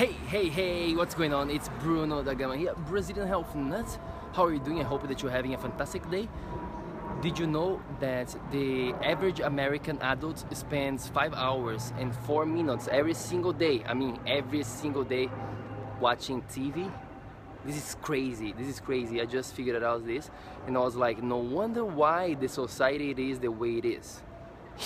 Hey, hey, hey, what's going on? It's Bruno da Gama here, Brazilian Health Nut. How are you doing? I hope that you're having a fantastic day. Did you know that the average American adult spends 5 hours and 4 minutes every single day, I mean every single day, watching TV? This is crazy, this is crazy. I just figured out this and I was like, no wonder why the society is the way it is.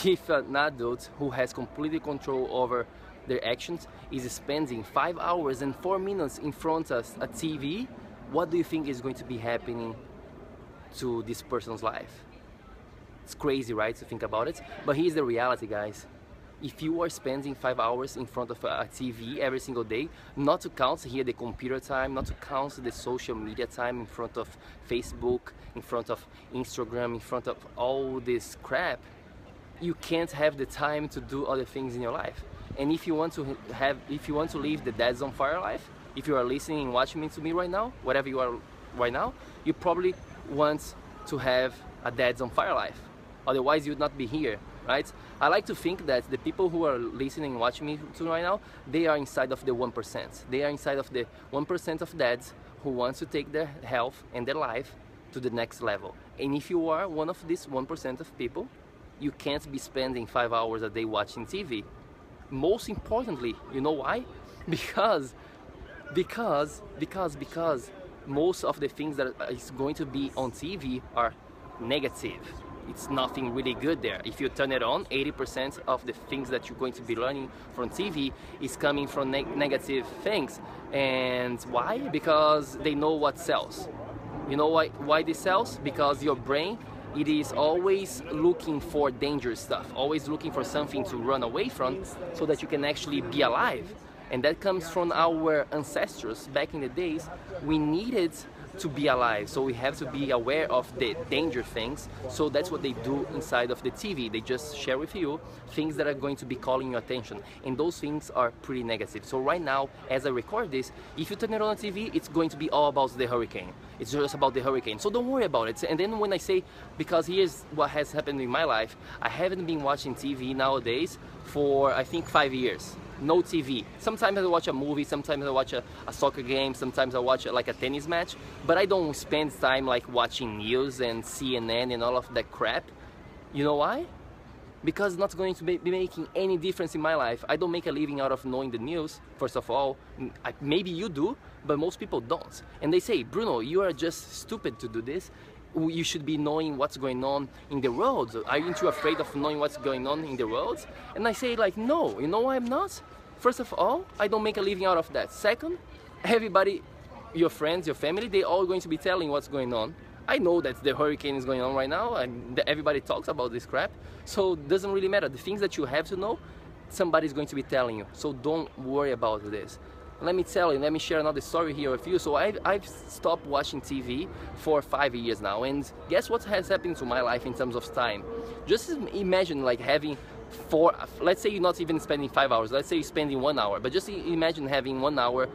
If an adult who has complete control over their actions is spending 5 hours and 4 minutes in front of a TV, what do you think is going to be happening to this person's life? It's crazy, right, to think about it? But here's the reality, guys. If you are spending five hours in front of a TV every single day, not to count here the computer time, not to count the social media time in front of Facebook, in front of Instagram, in front of all this crap, you can't have the time to do other things in your life. And if you want to have, if you want to live the Dads on Fire life, if you are listening and watching me to me right now, whatever you are right now, you probably want to have a Dads on Fire life. Otherwise, you would not be here, right? I like to think that the people who are listening and watching me to right now, they are inside of the 1%. They are inside of the 1% of dads who wants to take their health and their life to the next level. And if you are one of these 1% of people, you can't be spending five hours a day watching TV. Most importantly, you know why? Because, because, because, because most of the things that is going to be on TV are negative. It's nothing really good there. If you turn it on, 80% of the things that you're going to be learning from TV is coming from neg negative things. And why? Because they know what sells. You know why, why this sells? Because your brain it is always looking for dangerous stuff, always looking for something to run away from so that you can actually be alive. And that comes from our ancestors back in the days. We needed to be alive. So we have to be aware of the danger things. So that's what they do inside of the TV. They just share with you things that are going to be calling your attention. And those things are pretty negative. So right now, as I record this, if you turn it on the TV, it's going to be all about the hurricane. It's just about the hurricane. So don't worry about it. And then when I say, because here's what has happened in my life, I haven't been watching TV nowadays for I think five years no TV. Sometimes I watch a movie, sometimes I watch a, a soccer game, sometimes I watch a, like a tennis match, but I don't spend time like watching news and CNN and all of that crap. You know why? Because it's not going to be making any difference in my life. I don't make a living out of knowing the news, first of all. I, maybe you do, but most people don't. And they say, Bruno, you are just stupid to do this you should be knowing what's going on in the world. Aren't you afraid of knowing what's going on in the world? And I say like, no, you know why I'm not? First of all, I don't make a living out of that. Second, everybody, your friends, your family, they all going to be telling what's going on. I know that the hurricane is going on right now and everybody talks about this crap. So it doesn't really matter. The things that you have to know, somebody's going to be telling you. So don't worry about this let me tell you, let me share another story here with you. So I've, I've stopped watching TV for five years now, and guess what has happened to my life in terms of time? Just imagine like having four, let's say you're not even spending five hours, let's say you're spending one hour, but just imagine having one hour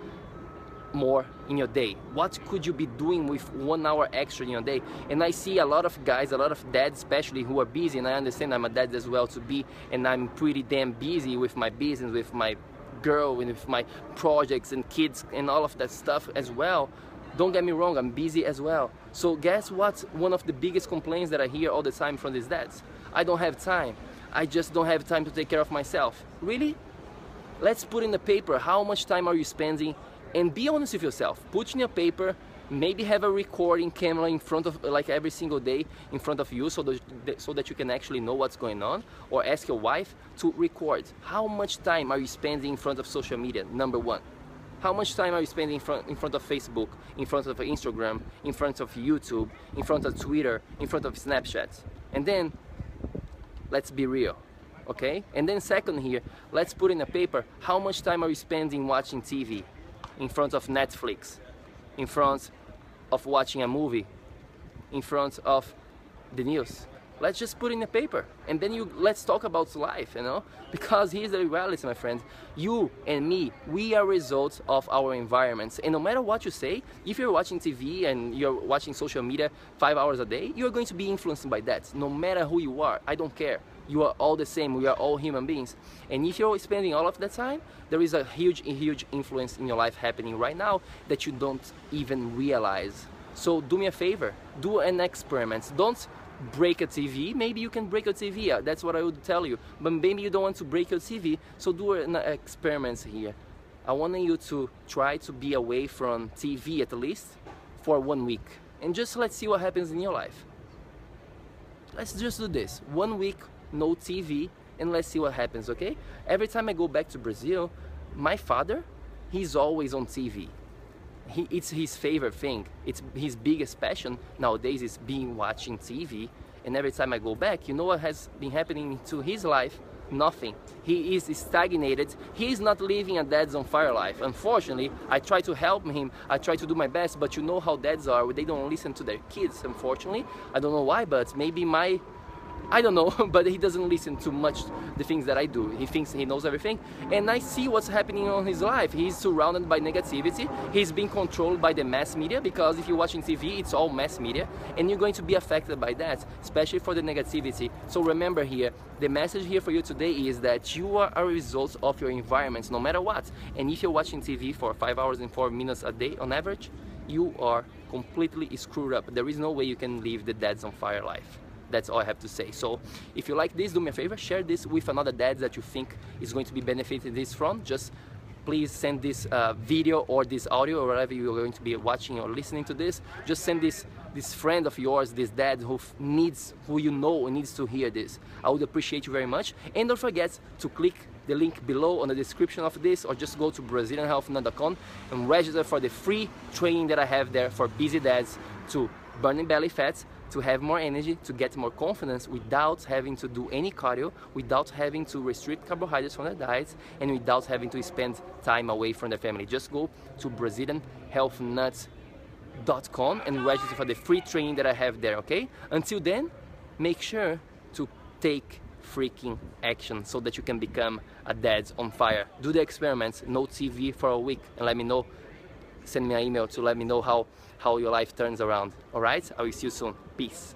more in your day? What could you be doing with one hour extra in your day? And i see a lot of guys a lot of dads especially who are busy and i understand i'm a dad as well to be and i'm pretty damn busy with my business with my girl and with my projects and kids and all of that stuff as well. Don't get me wrong i'm busy as well. So guess what? One of the biggest complaints that i hear all the time from these dads i don't have time. I just don't have time to take care of myself. Really? Let's put in the paper how much time are you spending and be honest with yourself put in a paper maybe have a recording camera in front of like every single day in front of you so that, so that you can actually know what's going on or ask your wife to record how much time are you spending in front of social media number one how much time are you spending in front, in front of Facebook, in front of Instagram, in front of YouTube, in front of Twitter, in front of Snapchat? And then, let's be real, okay? And then second here, let's put in a paper, how much time are you spending watching TV? In front of Netflix, in front of watching a movie in front of the news. Let's just put in the paper and then you let's talk about life, you know? Because here's the reality, my friends. You and me, we are results of our environments. And no matter what you say, if you're watching TV and you're watching social media five hours a day, you're going to be influenced by that. No matter who you are, I don't care. You are all the same. We are all human beings. And if you're spending all of that time, there is a huge, huge influence in your life happening right now that you don't even realize. So do me a favor, do an experiment. Don't break a TV. Maybe you can break a TV. Uh, that's what I would tell you. But maybe you don't want to break your TV. So do an experiment here. I want you to try to be away from TV at least for one week. And just let's see what happens in your life. Let's just do this. One week, no TV, and let's see what happens, okay? Every time I go back to Brazil, my father, he's always on TV. He, it's his favorite thing. It's his biggest passion nowadays is being watching TV. And every time I go back, you know what has been happening to his life? Nothing. He is stagnated. He is not living a dad's on fire life. Unfortunately, I try to help him. I try to do my best, but you know how dads are. They don't listen to their kids, unfortunately. I don't know why, but maybe my I don't know, but he doesn't listen to much the things that I do. He thinks he knows everything, and I see what's happening on his life. He's surrounded by negativity. He's being controlled by the mass media because if you're watching TV, it's all mass media, and you're going to be affected by that, especially for the negativity. So remember here, the message here for you today is that you are a result of your environment, no matter what. And if you're watching TV for five hours and four minutes a day on average, you are completely screwed up. There is no way you can live the Dads on Fire life that's all I have to say. So if you like this, do me a favor, share this with another dad that you think is going to be benefiting this from. Just please send this uh, video or this audio or whatever you're going to be watching or listening to this. Just send this this friend of yours, this dad who needs, who you know needs to hear this. I would appreciate you very much. And don't forget to click the link below on the description of this or just go to brazilianhealthnut.com and register for the free training that I have there for busy dads to burning belly fat to have more energy, to get more confidence without having to do any cardio, without having to restrict carbohydrates from their diets, and without having to spend time away from their family. Just go to BrazilianHealthNuts.com and register for the free training that I have there, okay? Until then, make sure to take freaking action so that you can become a dad on fire. Do the experiments, no TV for a week, and let me know send me an email to let me know how, how your life turns around. All right? I will see you soon. Peace.